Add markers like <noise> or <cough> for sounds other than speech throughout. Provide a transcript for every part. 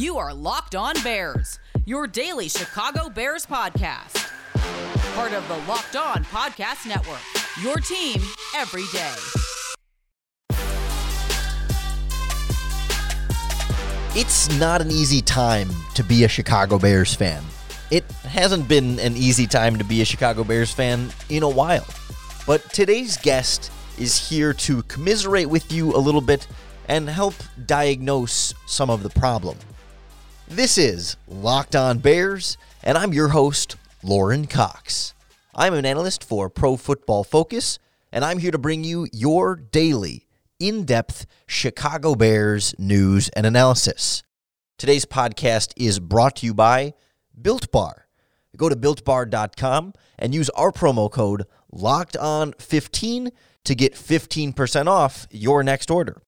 You are Locked On Bears, your daily Chicago Bears podcast. Part of the Locked On Podcast Network, your team every day. It's not an easy time to be a Chicago Bears fan. It hasn't been an easy time to be a Chicago Bears fan in a while. But today's guest is here to commiserate with you a little bit and help diagnose some of the problem. This is Locked On Bears, and I'm your host, Lorin Cox. I'm an analyst for Pro Football Focus, and I'm here to bring you your daily, in depth Chicago Bears news and analysis. Today's podcast is brought to you by Built Bar. Go to builtbar.com and use our promo code Locked On 15 to get 15% off your next order.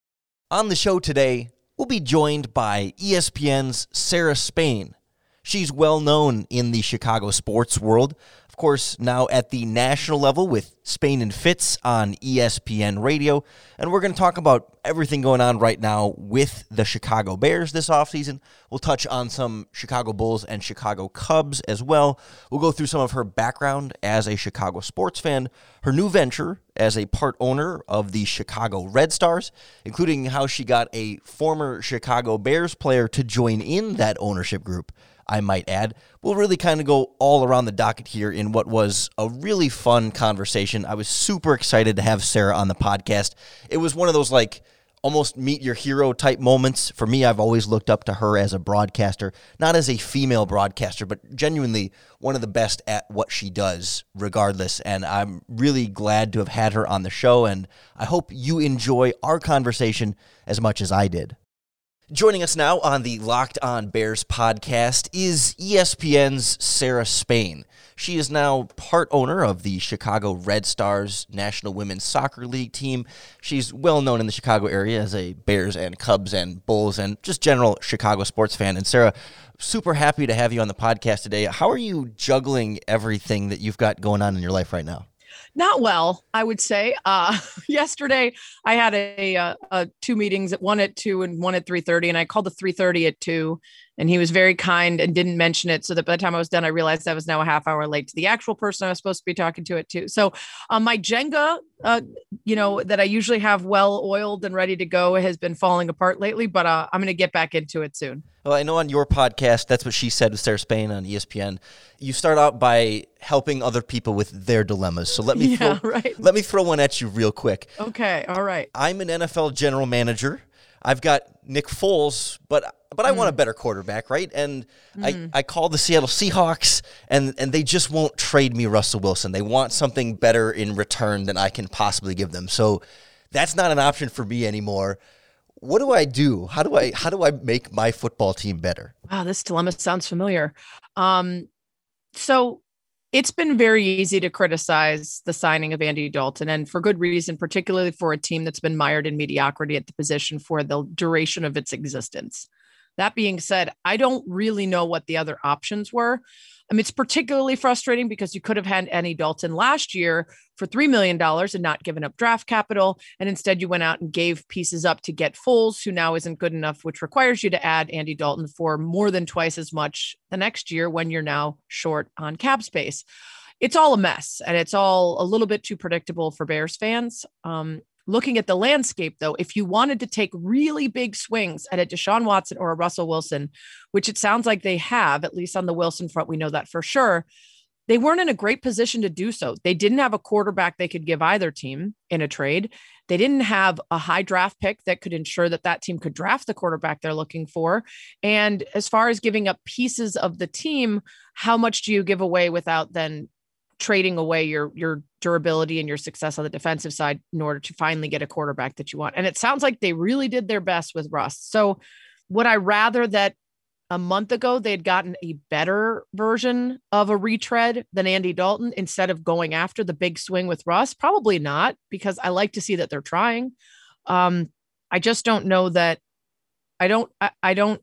On the show today, we'll be joined by ESPN's Sarah Spain. She's well known in the Chicago sports world. Of course, now at the national level with Spain and Fitz on ESPN Radio. And we're going to talk about everything going on right now with the Chicago Bears this offseason. We'll touch on some Chicago Bulls and Chicago Cubs as well. We'll go through some of her background as a Chicago sports fan, her new venture as a part owner of the Chicago Red Stars, including how she got a former Chicago Bears player to join in that ownership group. I might add. We'll really kind of go all around the docket here in what was a really fun conversation. I was super excited to have Sarah on the podcast. It was one of those like almost meet your hero type moments. For me, I've always looked up to her as a broadcaster, not as a female broadcaster, but genuinely one of the best at what she does, regardless. And I'm really glad to have had her on the show. And I hope you enjoy our conversation as much as I did. Joining us now on the Locked On Bears podcast is ESPN's Sarah Spain. She is now part owner of the Chicago Red Stars National Women's Soccer League team. She's well known in the Chicago area as a Bears and Cubs and Bulls and just general Chicago sports fan. And Sarah, super happy to have you on the podcast today. How are you juggling everything that you've got going on in your life right now? Not well i would say. Uh, <laughs> yesterday i had a, a, uh, a, two meetings one at 2 and one at 3.30 and i called the 3.30 at 2 and he was very kind and didn't mention it so that by the time i was done i realized i was now a half hour late to the actual person i was supposed to be talking to it too so um, my jenga uh, you know that i usually have well oiled and ready to go has been falling apart lately but uh, i'm going to get back into it soon. Well i know on your podcast that's what she said with sarah spain on espn you start out by helping other people with their dilemmas. So let me <laughs> yeah, throw, right. let me throw one at you real quick. Okay all right. I'm an nfl general manager. I've got Nick Foles, but but I mm. want a mm. better quarterback, right? And mm. I, I call the Seattle Seahawks, and and they just won't trade me Russell Wilson. They want something better in return than I can possibly give them. So that's not an option for me anymore. What do I do? How do I how do I make my football team better? Wow, this dilemma sounds familiar. Um, so it's been very easy to criticize the signing of Andy Dalton, and for good reason, particularly for a team that's been mired in mediocrity at the position for the duration of its existence. That being said, I don't really know what the other options were. I mean, it's particularly frustrating because you could have had Andy Dalton last year for $3 million and not given up draft capital. And instead, you went out and gave pieces up to get Foles, who now isn't good enough, which requires you to add Andy Dalton for more than twice as much the next year when you're now short on cap space. It's all a mess and it's all a little bit too predictable for Bears fans. Um, looking at the landscape, though, if you wanted to take really big swings at a Deshaun Watson or a Russell Wilson, which it sounds like they have, at least on the Wilson front, we know that for sure. They weren't in a great position to do so. They didn't have a quarterback they could give either team in a trade. They didn't have a high draft pick that could ensure that that team could draft the quarterback they're looking for. And as far as giving up pieces of the team, how much do you give away without then trading away your your durability and your success on the defensive side in order to finally get a quarterback that you want. And it sounds like they really did their best with Russ. So would I rather that a month ago they had gotten a better version of a retread than Andy Dalton instead of going after the big swing with Russ? Probably not, because I like to see that they're trying. Um, I just don't know that I don't I, I don't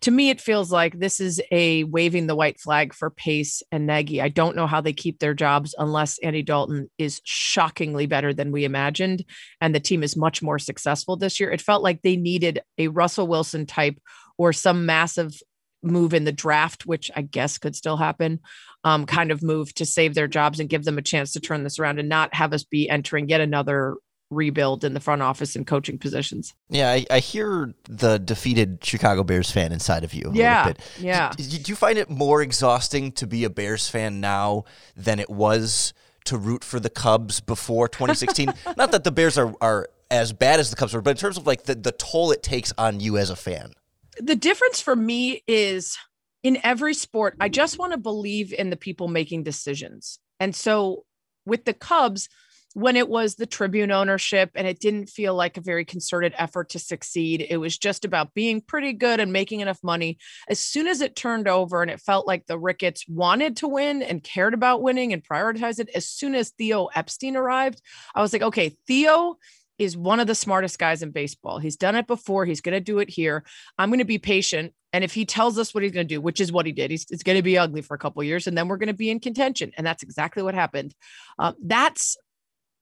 to me, it feels like this is a waving the white flag for Pace and Nagy. I don't know how they keep their jobs unless Andy Dalton is shockingly better than we imagined, and the team is much more successful this year. It felt like they needed a Russell Wilson type or some massive move in the draft, which I guess could still happen, um, kind of move to save their jobs and give them a chance to turn this around and not have us be entering yet another rebuild in the front office and coaching positions. Yeah, I, I hear the defeated Chicago Bears fan inside of you. yeah, yeah. Do, do you find it more exhausting to be a Bears fan now than it was to root for the Cubs before 2016? <laughs> Not that the Bears are are as bad as the Cubs were, but in terms of like the, the toll it takes on you as a fan the difference for me is in every sport, I just want to believe in the people making decisions. And so with the Cubs, when it was the Tribune ownership and it didn't feel like a very concerted effort to succeed, it was just about being pretty good and making enough money. As soon as it turned over and it felt like the Ricketts wanted to win and cared about winning and prioritized it, as soon as Theo Epstein arrived, I was like, okay, Theo is one of the smartest guys in baseball. He's done it before. He's going to do it here. I'm going to be patient. And if he tells us what he's going to do, which is what he did, he's, it's going to be ugly for a couple years and then we're going to be in contention. And that's exactly what happened. Uh, that's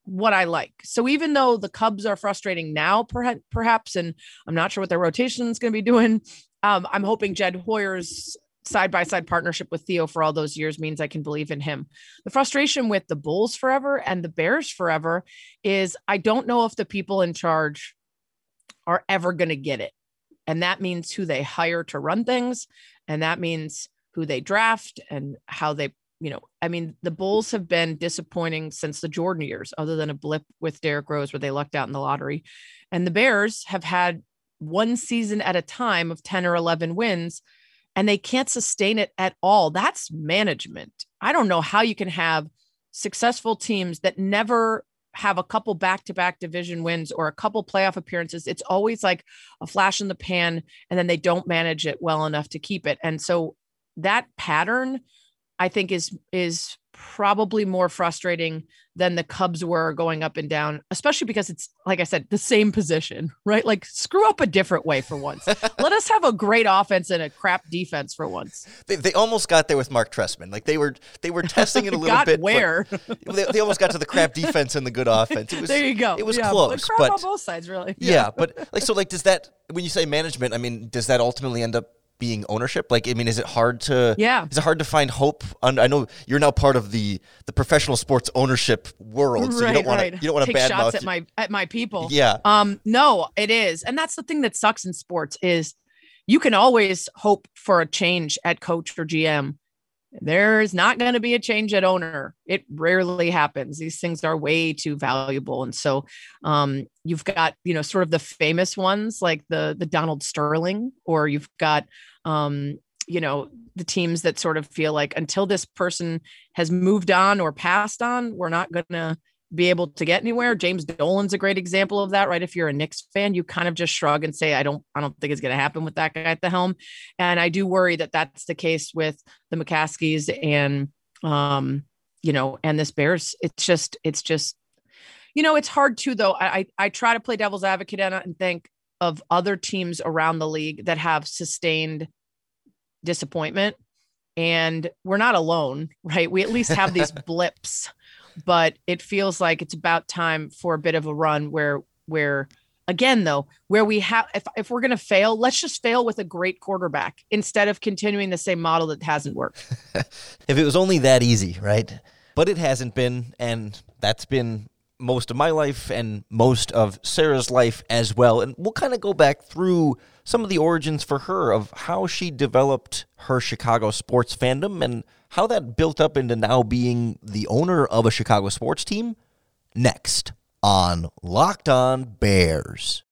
what I like. So even though the Cubs are frustrating now, perhaps, and I'm not sure what their rotation is going to be doing, um, I'm hoping Jed Hoyer's side by side partnership with Theo for all those years means I can believe in him. The frustration with the Bulls forever and the Bears forever is I don't know if the people in charge are ever going to get it. And that means who they hire to run things. And that means who they draft and how they, you know, I mean, the Bulls have been disappointing since the Jordan years, other than a blip with Derrick Rose where they lucked out in the lottery. And the Bears have had one season at a time of 10 or 11 wins and they can't sustain it at all. That's management. I don't know how you can have successful teams that never have a couple back-to-back division wins or a couple playoff appearances it's always like a flash in the pan and then they don't manage it well enough to keep it and so that pattern i think is is probably more frustrating than the Cubs were going up and down, especially because it's like I said, the same position, <laughs> right? Like screw up a different way for once. <laughs> Let us have a great offense and a crap defense for once. They, they almost got there with Mark Trestman. Like they were they were testing it a <laughs> little bit. Where they, they, almost got to the crap defense and the good offense. It was, there you go. It was yeah, close, but on both sides, really. Yeah, yeah, but like so, like does that when you say management? I mean, does that ultimately end up being ownership? Like, I mean, is it hard to? Yeah. Is it hard to find hope? On, I know you're now part of the the professional sports ownership world, so right, you don't want right. to you don't want to bad shots at my at my people. Yeah. Um. No, it is, and that's the thing that sucks in sports is you can always hope for a change at coach or GM. There's not going to be a change at owner. It rarely happens. These things are way too valuable, and so um, you've got you know sort of the famous ones like the the Donald Sterling, or you've got um, you know, the teams that sort of feel like until this person has moved on or passed on, we're not going to be able to get anywhere. James Dolan's a great example of that, right? If you're a Knicks fan, you kind of just shrug and say, "I don't, I don't think it's going to happen with that guy at the helm." And I do worry that that's the case with the McCaskeys and, um, you know, and this Bears. It's just, it's just, you know, it's hard too, though. I, I, I try to play devil's advocate it and think, of other teams around the league that have sustained disappointment. And we're not alone, right? We at least have these <laughs> blips, but it feels like it's about time for a bit of a run where where again though where we have if, if we're going to fail let's just fail with a great quarterback instead of continuing the same model that hasn't worked <laughs> if it was only that easy right but it hasn't been and that's been most of my life and most of Sarah's life as well. And we'll kind of go back through some of the origins for her of how she developed her Chicago sports fandom and how that built up into now being the owner of a Chicago sports team next on Locked On Bears.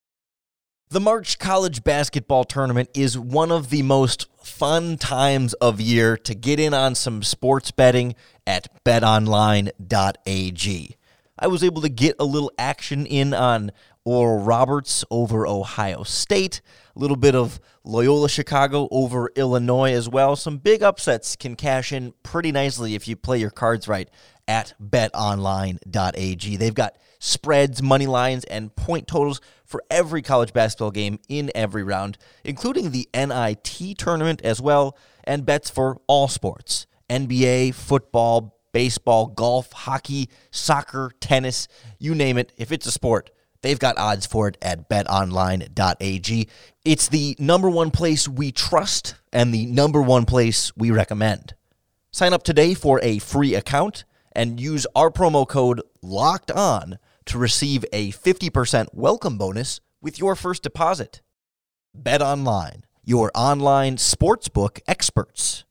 The March College Basketball Tournament is one of the most fun times of year to get in on some sports betting at betonline.ag. I was able to get a little action in on Oral Roberts over Ohio State, a little bit of Loyola Chicago over Illinois as well. Some big upsets can cash in pretty nicely if you play your cards right at betonline.ag. They've got spreads, money lines, and point totals for every college basketball game in every round, including the NIT tournament as well, and bets for all sports NBA, football, baseball, golf, hockey, soccer, tennis, you name it. If it's a sport, they've got odds for it at betonline.ag. It's the number one place we trust and the number one place we recommend. Sign up today for a free account and use our promo code LOCKED ON to receive a 50% welcome bonus with your first deposit. Bet online, your online sportsbook experts.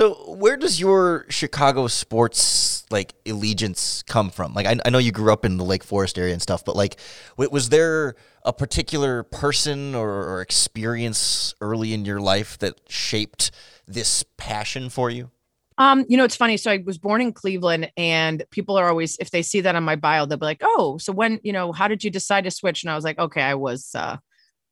So, where does your Chicago sports like allegiance come from? Like, I, I know you grew up in the Lake Forest area and stuff, but like, was there a particular person or, or experience early in your life that shaped this passion for you? Um, you know, it's funny. So I was born in Cleveland, and people are always, if they see that on my bio, they'll be like, "Oh, so when, you know, how did you decide to switch?" And I was like, "Okay, I was, uh,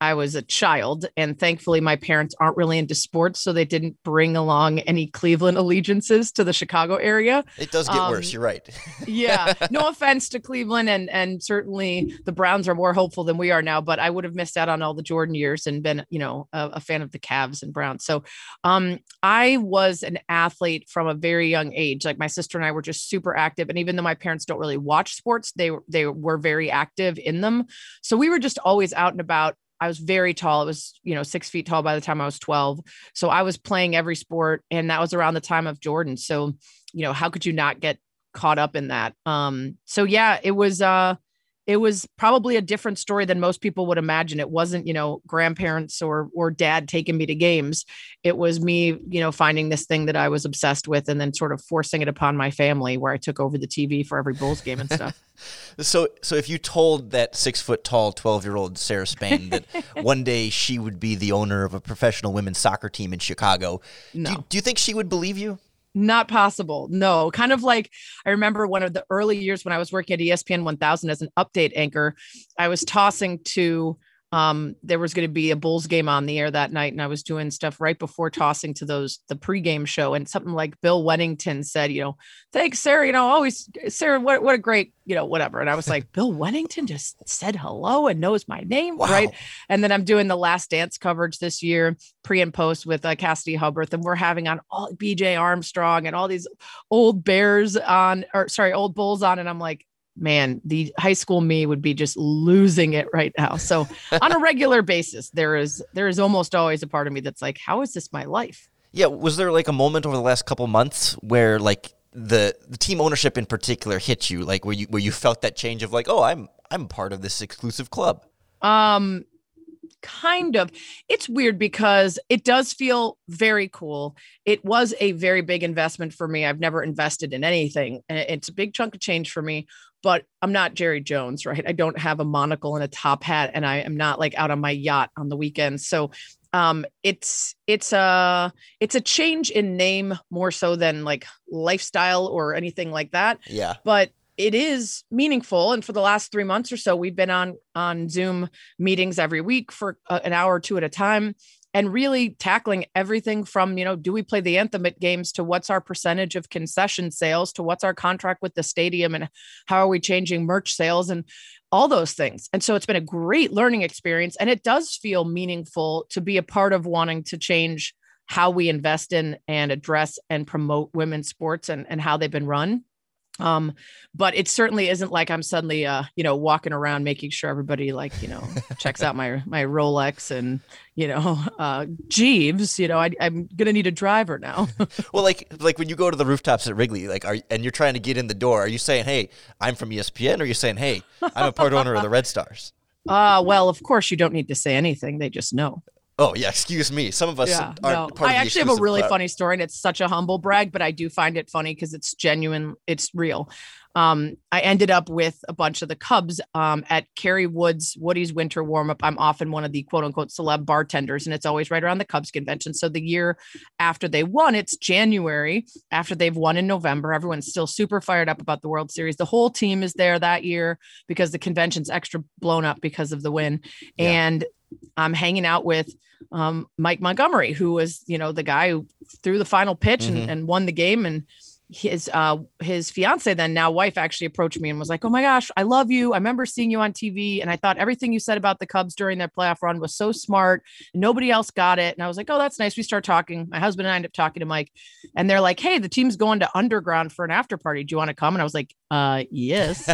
I was a child, and thankfully, my parents aren't really into sports, so they didn't bring along any Cleveland allegiances to the Chicago area. It does get um, worse. You're right. yeah, <laughs> no offense to Cleveland, and and certainly the Browns are more hopeful than we are now. But I would have missed out on all the Jordan years and been, you know, a, a fan of the Cavs and Browns. So, um, I was an athlete from a very young age. Like my sister and I were just super active, and even though my parents don't really watch sports, they they were very active in them. So we were just always out and about I was very tall. It was, you know, six feet tall by the time I was 12. So I was playing every sport and that was around the time of Jordan. So, you know, how could you not get caught up in that? Um, so yeah, it was uh it was probably a different story than most people would imagine. It wasn't, you know, grandparents or or dad taking me to games. It was me, you know, finding this thing that I was obsessed with and then sort of forcing it upon my family where I took over the TV for every Bulls game and stuff. <laughs> so so if you told that six foot tall, twelve year old Sarah Spain that <laughs> one day she would be the owner of a professional women's soccer team in Chicago, no. do, you, do you think she would believe you? Not possible. No, kind of like I remember one of the early years when I was working at ESPN 1000 as an update anchor, I was tossing to um, there was going to be a Bulls game on the air that night, and I was doing stuff right before tossing to those the pregame show, and something like Bill Wennington said, you know, thanks, Sarah. You know, always Sarah, what what a great, you know, whatever. And I was like, <laughs> Bill Wennington just said hello and knows my name, wow. right? And then I'm doing the Last Dance coverage this year, pre and post with uh, Cassidy Hubbarth, and we're having on all BJ Armstrong and all these old Bears on, or sorry, old Bulls on, and I'm like, man, the high school me would be just losing it right now. So <laughs> on a regular basis, there is there is almost always a part of me that's like, how is this my life? Yeah, was there like a moment over the last couple months where like the the team ownership in particular hit you, like where you where you felt that change of like, oh, I'm I'm part of this exclusive club? Um, kind of it's weird because it does feel very cool it was a very big investment for me i've never invested in anything and it's a big chunk of change for me but i'm not jerry jones right? I don't have a monocle and a top hat and i am not like out on my yacht on the weekends. So um it's it's a it's a change in name more so than like lifestyle or anything like that. Yeah. But it is meaningful and for the last three months or so we've been on on zoom meetings every week for uh, an hour or two at a time and really tackling everything from you know do we play the anthem at games to what's our percentage of concession sales to what's our contract with the stadium and how are we changing merch sales and all those things. And so it's been a great learning experience and it does feel meaningful to be a part of wanting to change how we invest in and address and promote women's sports and, and how they've been run um but it certainly isn't like i'm suddenly uh you know walking around making sure everybody like you know checks out my my rolex and you know <laughs> uh jeeves you know I, i'm gonna need a driver now. <laughs> Well like like when you go to the rooftops at wrigley like are and you're trying to get in the door are you saying hey i'm from espn or are you saying hey i'm a part owner of the red stars? <laughs> Uh well of course you don't need to say anything they just know Oh yeah, excuse me. Some of us yeah, no. I actually have a really club. funny story, and it's such a humble brag, but I do find it funny because it's genuine. It's real. um, I ended up with a bunch of the Cubs um, at Kerry Wood's Woody's winter warm up. I'm often one of the quote unquote celeb bartenders, and it's always right around the Cubs convention. So the year after they won, it's January after they've won in November. Everyone's still super fired up about the World Series. The whole team is there that year because the convention's extra blown up because of the win, yeah. and I'm hanging out with um, Mike Montgomery, who was, you know, the guy who threw the final pitch mm-hmm. and, and won the game. And his uh his fiance then now wife actually approached me and was like oh my gosh i love you. I remember seeing you on tv and i thought everything you said about the cubs during that playoff run was so smart. Nobody else got it. And i was like oh that's nice. We start talking. My husband and i end up talking to mike and they're like hey the team's going to underground for an after party. Do you want to come? And i was like uh yes.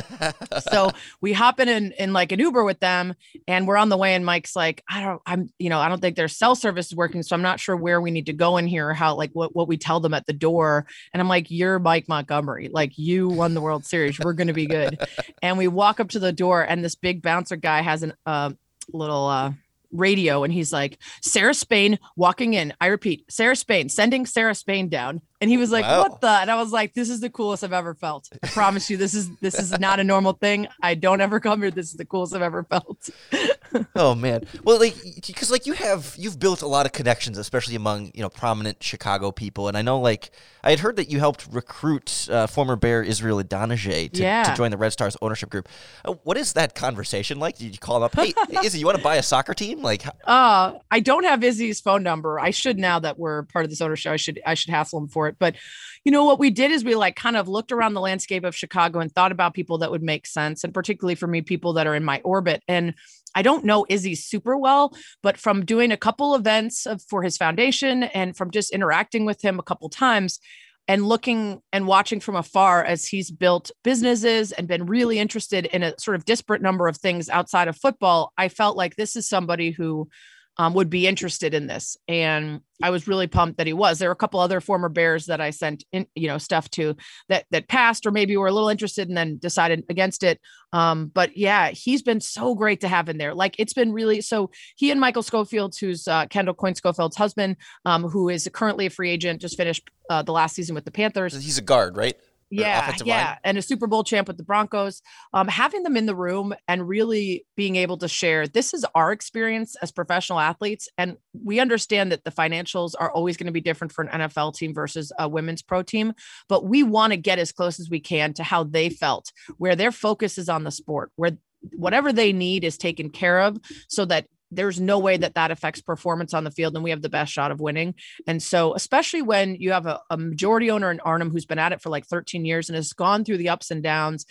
So <laughs> we hop in, in in like an uber with them and we're on the way and mike's like i don't i'm you know i don't think their cell service is working so i'm not sure where we need to go in here or how like what, what we tell them at the door. And i'm like you're mike montgomery. Like you won the world series. We're to be good. <laughs> And we walk up to the door and this big bouncer guy has an uh, little uh radio and he's like sarah spain walking in. I repeat sarah spain sending sarah spain down and he was like, wow. "What the?" And I was like, "This is the coolest I've ever felt. I promise you, this is this is not a normal thing. I don't ever come here. This is the coolest I've ever felt." <laughs> oh man, well, like because like you have you've built a lot of connections, especially among you know prominent Chicago people, and I know like I had heard that you helped recruit uh, former Bear Israel Idonije to, yeah. to join the Red Stars ownership group. Uh, what is that conversation like? Did you call him up? Hey, <laughs> Izzy, you want to buy a soccer team? Like, uh, I don't have Izzy's phone number. I should now that we're part of this ownership. I should I should hassle him for it, but you know what we did is we like kind of looked around the landscape of Chicago and thought about people that would make sense, and particularly for me, people that are in my orbit. And I don't know Izzy super well, but from doing a couple events of, for his foundation and from just interacting with him a couple times and looking and watching from afar as he's built businesses and been really interested in a sort of disparate number of things outside of football, I felt like this is somebody who um, would be interested in this. And I was really pumped that he was. There were a couple other former Bears that I sent in, you know, stuff to that that passed or maybe were a little interested and then decided against it. Um, but yeah, he's been so great to have in there. Like it's been really so. He and Michael Schofield, who's uh, Kendall Coyne Schofield's husband, um, who is currently a free agent, just finished uh, the last season with the Panthers. He's a guard, right? Yeah, yeah, line. and a Super Bowl champ with the Broncos. Um, having them in the room and really being able to share this is our experience as professional athletes, and we understand that the financials are always going to be different for an NFL team versus a women's pro team, but we want to get as close as we can to how they felt, where their focus is on the sport, where whatever they need is taken care of so that there's no way that that affects performance on the field and we have the best shot of winning. And so especially when you have a, a, majority owner in Arnim who's been at it for like 13 years and has gone through the ups and downs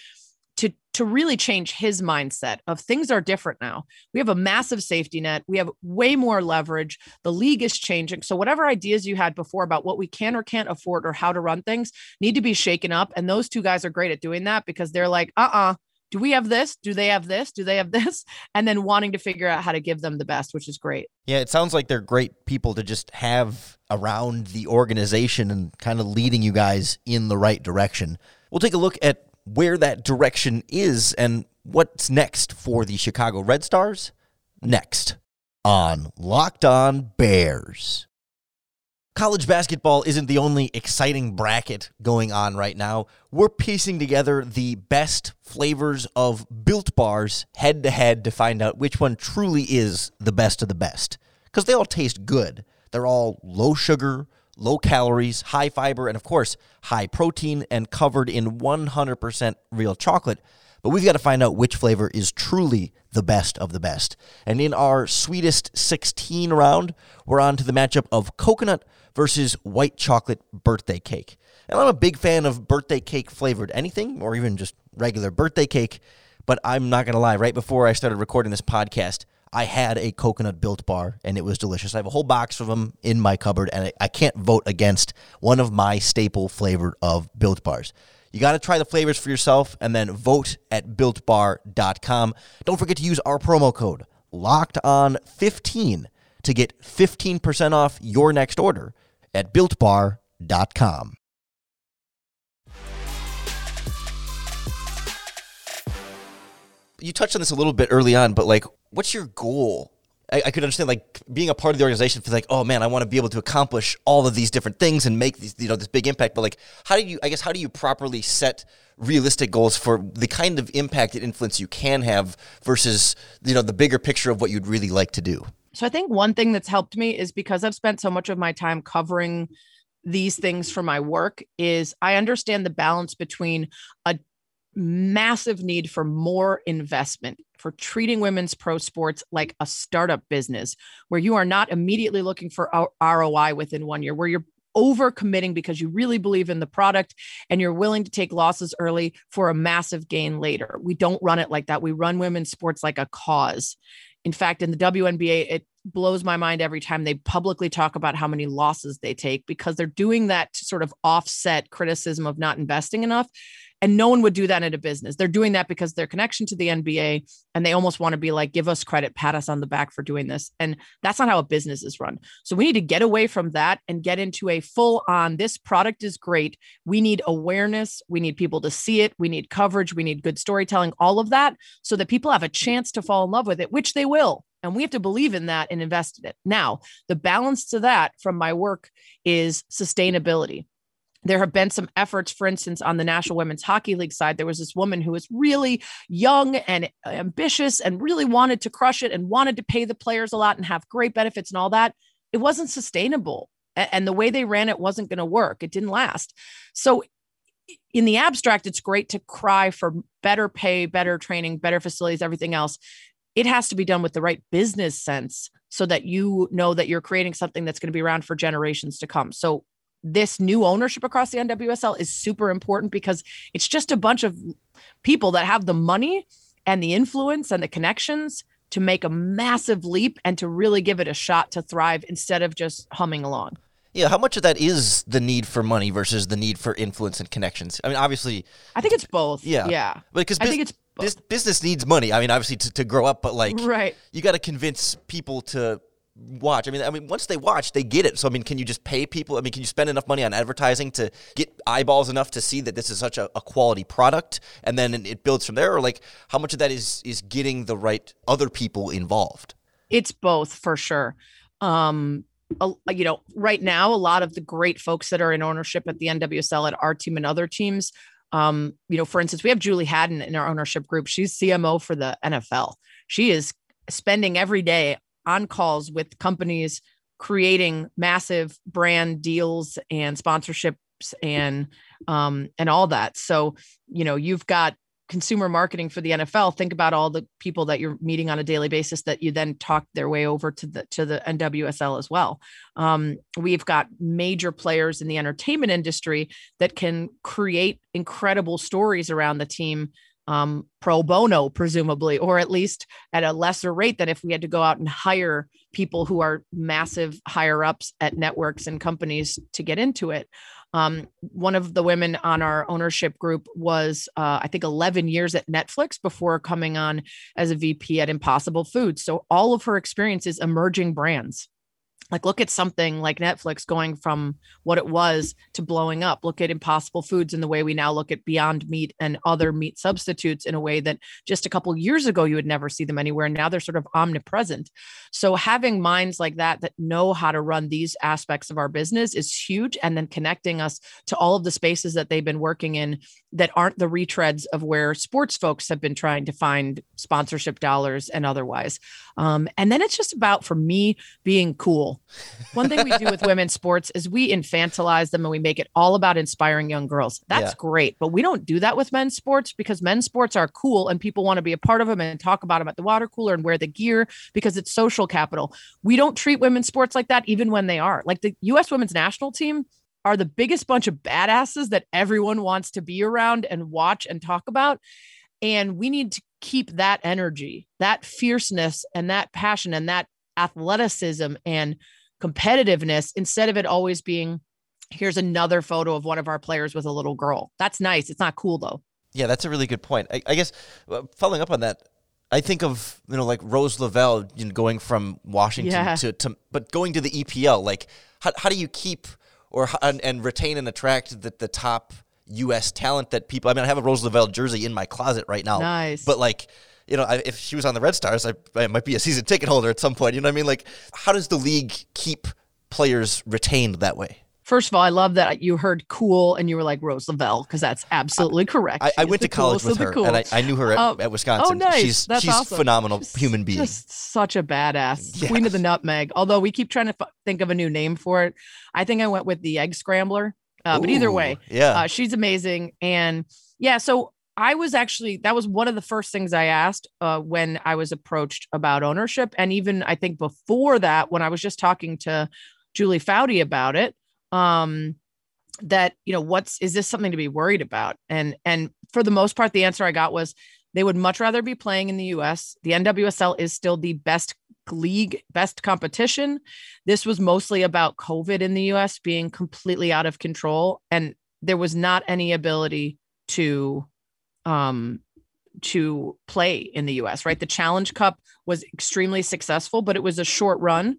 to to really change his mindset of things are different now. We have a massive safety net. We have way more leverage. The league is changing. So whatever ideas you had before about what we can or can't afford or how to run things need to be shaken up. And those two guys are great at doing that because they're like uh-uh do we have this? Do they have this? Do they have <laughs> this? And then wanting to figure out how to give them the best, which is great. Yeah, it sounds like they're great people to just have around the organization and kind of leading you guys in the right direction. We'll take a look at where that direction is and what's next for the Chicago Red Stars next on Locked On Bears. College basketball isn't the only exciting bracket going on right now. We're piecing together the best flavors of built bars head to head to find out which one truly is the best of the best. Because they all taste good. They're all low sugar, low calories, high fiber, and of course, high protein and covered in 100% real chocolate. But we've got to find out which flavor is truly the best of the best. And in our sweetest 16 round, we're on to the matchup of coconut versus white chocolate birthday cake. And I'm a big fan of birthday cake flavored anything or even just regular birthday cake. But I'm not going to lie, right before I started recording this podcast, I had a coconut built bar and it was delicious. I have a whole box of them in my cupboard and I, I can't vote against one of my staple flavor of built bars. You got to try the flavors for yourself and then vote at builtbar.com. Don't forget to use our promo code locked on 15 to get 15% off your next order at builtbar.com. You touched on this a little bit early on, but like, what's your goal I, I, could understand like being a part of the organization for like, oh man, I want to be able to accomplish all of these different things and make these, you know, this big impact. But like, how do you, I guess, how do you properly set realistic goals for the kind of impact and influence you can have versus, you know, the bigger picture of what you'd really like to do? So I think one thing that's helped me is because I've spent so much of my time covering these things for my work is I understand the balance between a massive need for more investment for treating women's pro sports like a startup business where you are not immediately looking for ROI within one year, where you're over committing because you really believe in the product and you're willing to take losses early for a massive gain later. We don't run it like that. We run women's sports like a cause. In fact, in the WNBA, it blows my mind every time they publicly talk about how many losses they take because they're doing that to sort of offset criticism of not investing enough. And no one would do that in a business. They're doing that because their connection to the NBA and they almost want to be like, give us credit, pat us on the back for doing this. And that's not how a business is run. So we need to get away from that and get into a full on this product is great. We need awareness. We need people to see it. We need coverage. We need good storytelling, all of that, so that people have a chance to fall in love with it, which they will. And we have to believe in that and invest in it. Now, the balance to that from my work is sustainability there have been some efforts, for instance, on the National Women's Hockey League side. There was this woman who was really young and ambitious and really wanted to crush it and wanted to pay the players a lot and have great benefits and all that. It wasn't sustainable. And the way they ran it wasn't going to work. It didn't last. So, in the abstract, it's great to cry for better pay, better training, better facilities, everything else. It has to be done with the right business sense so that you know that you're creating something that's going to be around for generations to come. So, this new ownership across the NWSL is super important because it's just a bunch of people that have the money and the influence and the connections to make a massive leap and to really give it a shot to thrive instead of just humming along. Yeah, how much of that is the need for money versus the need for influence and connections? I mean, obviously, I think it's both. Yeah, yeah. Because I think it's this business needs money. I mean, obviously to, to grow up, but like, right, you got to convince people to watch. I mean, I mean, once they watch, they get it. So I mean, can you just pay people? I mean, can you spend enough money on advertising to get eyeballs enough to see that this is such a, a quality product, and then it builds from there? Or like, how much of that is is getting the right other people involved? It's both for sure. Um, you know, right now, a lot of the great folks that are in ownership at the NWSL at our team and other teams. Um, you know, for instance, we have Julie Haddon in our ownership group. She's CMO for the NFL. She is spending every day on calls with companies creating massive brand deals and sponsorships and um, and all that. So you know you've got consumer marketing for the NFL. Think about all the people that you're meeting on a daily basis that you then talk their way over to the to the NWSL as well. Um, we've got major players in the entertainment industry that can create incredible stories around the team um, pro bono, presumably, or at least at a lesser rate than if we had to go out and hire people who are massive higher ups at networks and companies to get into it. Um, one of the women on our ownership group was, uh, I think, 11 years at Netflix before coming on as a VP at Impossible Foods. So all of her experience is emerging brands like look at something like netflix going from what it was to blowing up. Look at impossible foods and the way we now look at beyond meat and other meat substitutes in a way that just a couple years ago you would never see them anywhere. And now they're sort of omnipresent. So having minds like that that know how to run these aspects of our business is huge and then connecting us to all of the spaces that they've been working in that aren't the retreads of where sports folks have been trying to find sponsorship dollars and otherwise. Um, and then it's just about for me being cool one thing we do with women's sports is we infantilize them and we make it all about inspiring young girls. That's yeah. great. But we don't do that with men's sports because men's sports are cool and people want to be a part of them and talk about them at the water cooler and wear the gear because it's social capital. We don't treat women's sports like that, even when they are. Like the US women's national team are the biggest bunch of badasses that everyone wants to be around and watch and talk about. And we need to keep that energy, that fierceness, and that passion and that athleticism and competitiveness instead of it always being here's another photo of one of our players with a little girl. That's nice. It's not cool though. Yeah, that's a really good point. I, I guess uh, following up on that, I think of you know like Rose Lavelle you know, going from Washington yeah. to, to but going to the EPL. Like, how, how do you keep or and, and retain and attract the, the top U.S. talent that people? I mean, I have a Rose Lavelle jersey in my closet right now. Nice, but like you know, I, if she was on the Red Stars, I, I might be a season ticket holder at some point. You know what I mean? Like, how does the league keep players retained that way? First of all, I love that you heard cool and you were like Rose Lavelle because that's absolutely correct. I, I went to college with her cool. and I, I, knew her at, Um, at Wisconsin. oh, nice. She's That's she's awesome. phenomenal Just- human being. Just such a badass <laughs> queen of the nutmeg. Although we keep trying to f- think of a new name for it, I think I went with the egg scrambler. Uh, but either way, yeah. uh, she's amazing. And yeah, so I was actually that was one of the first things I asked uh, when I was approached about ownership, and even I think before that, when I was just talking to Julie Foudy about it. Um, that you know what's is this something to be worried about? And and for the most part the answer i got was they would much rather be playing in the us the nwsl is still the best league best competition. This was mostly about covid in the us being completely out of control and there was not any ability to um to play in the US, right? The Challenge Cup was extremely successful, but it was a short run.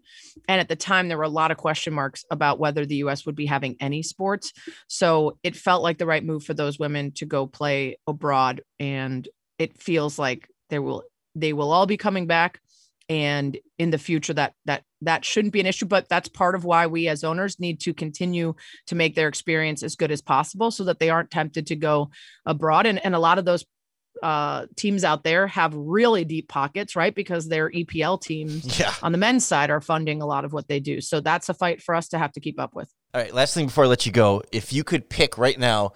And at the time, there were a lot of question marks about whether the US would be having any sports. So it felt like the right move for those women to go play abroad. And it feels like there will they will all be coming back. And in the future, that that that shouldn't be an issue. But that's part of why we as owners need to continue to make their experience as good as possible so that they aren't tempted to go abroad. And, and a lot of those uh, teams out there have really deep pockets, right? Because their EPL teams <laughs> yeah. on the men's side are funding a lot of what they do. So that's a fight for us to have to keep up with. All right. Last thing before I let you go, if you could pick right now,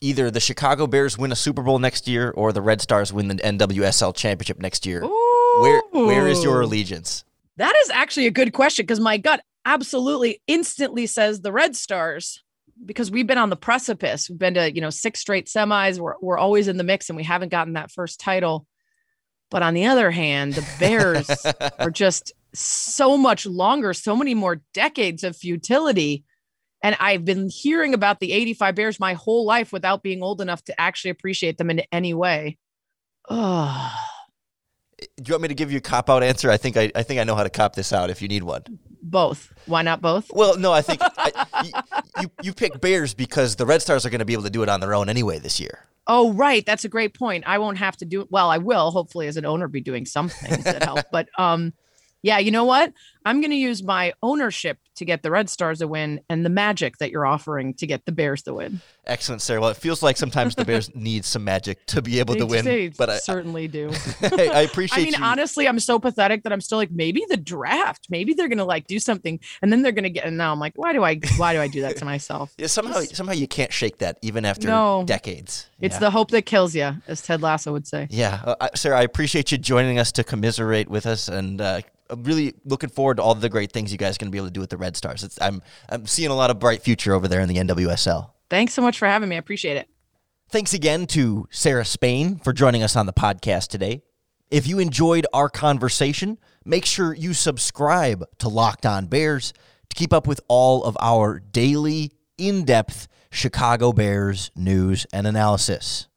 either the Chicago Bears win a Super Bowl next year or the Red Stars win the NWSL championship next year, where where is your allegiance? That is actually a good question because my gut absolutely instantly says the Red Stars because we've been on the precipice. We've been to, you know, six straight semis. We're, we're always in the mix and we haven't gotten that first title. But on the other hand, the Bears <laughs> are just so much longer, so many more decades of futility. And I've been hearing about the 85 Bears my whole life without being old enough to actually appreciate them in any way. Oh, Do you want me to give you a cop out answer? I think I, I think I know how to cop this out if you need one. both. Why not both? Well, no, I think <laughs> I, you, you you pick Bears because the Red Stars are going to be able to do it on their own anyway this year. Oh, right. That's a great point. I won't have to do it. Well, I will hopefully as an owner be doing some things that help. <laughs> But um, yeah, you know what? I'm going to use my ownership to get the Red Stars a win and the magic that you're offering to get the Bears the win. Excellent, Sarah. Well, it feels like sometimes the Bears <laughs> need some magic to be able to win. they But I, certainly do. <laughs> I, I <laughs> appreciate I mean, you. honestly, I'm so pathetic that I'm still like, maybe the draft, maybe they're gonna like do something, and then they're gonna get. And now I'm like, why do I, why do I do that to myself? Yeah, somehow, somehow you can't shake that even after No. decades. It's yeah. the hope that kills you, as Ted Lasso would say. Yeah, uh, I- Sarah, I appreciate you joining us to commiserate with us, and uh, I'm really looking forward to all the great things you guys are going to be able to do with the Red Stars. It's, I'm I'm seeing a lot of bright future over there in the NWSL. Thanks so much for having me. I appreciate it. Thanks again to Sarah Spain for joining us on the podcast today. If you enjoyed our conversation, make sure you subscribe to Locked On Bears to keep up with all of our daily, in depth Chicago Bears news and analysis.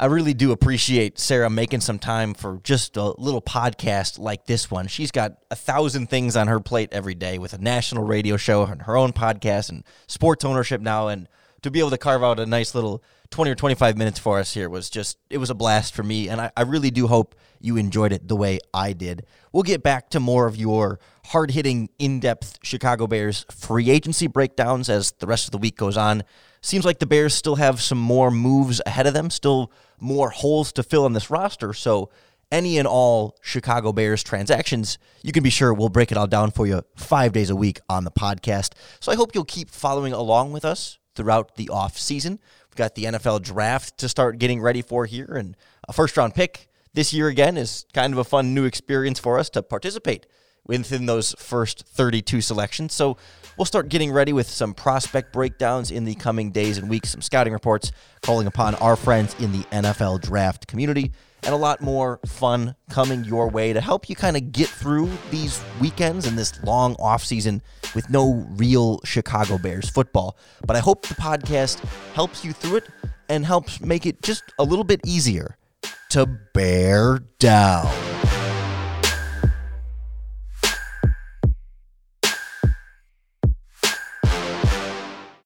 I really do appreciate Sarah making some time for just a little podcast like this one. She's got a thousand things on her plate every day with a national radio show and her own podcast and sports ownership now. And to be able to carve out a nice little 20 or 25 minutes for us here was just, it was a blast for me. And I, I really do hope you enjoyed it the way I did. We'll get back to more of your hard hitting, in depth Chicago Bears free agency breakdowns as the rest of the week goes on. Seems like the Bears still have some more moves ahead of them, still more holes to fill in this roster. So, any and all Chicago Bears transactions, you can be sure we'll break it all down for you five days a week on the podcast. So, I hope you'll keep following along with us throughout the off season. We've got the NFL draft to start getting ready for here, and a first round pick this year again is kind of a fun new experience for us to participate within those first 32 selections. So we'll start getting ready with some prospect breakdowns in the coming days and weeks, some scouting reports, calling upon our friends in the NFL draft community, and a lot more fun coming your way to help you kind of get through these weekends and this long off season with no real Chicago Bears football. But I hope the podcast helps you through it and helps make it just a little bit easier to bear down.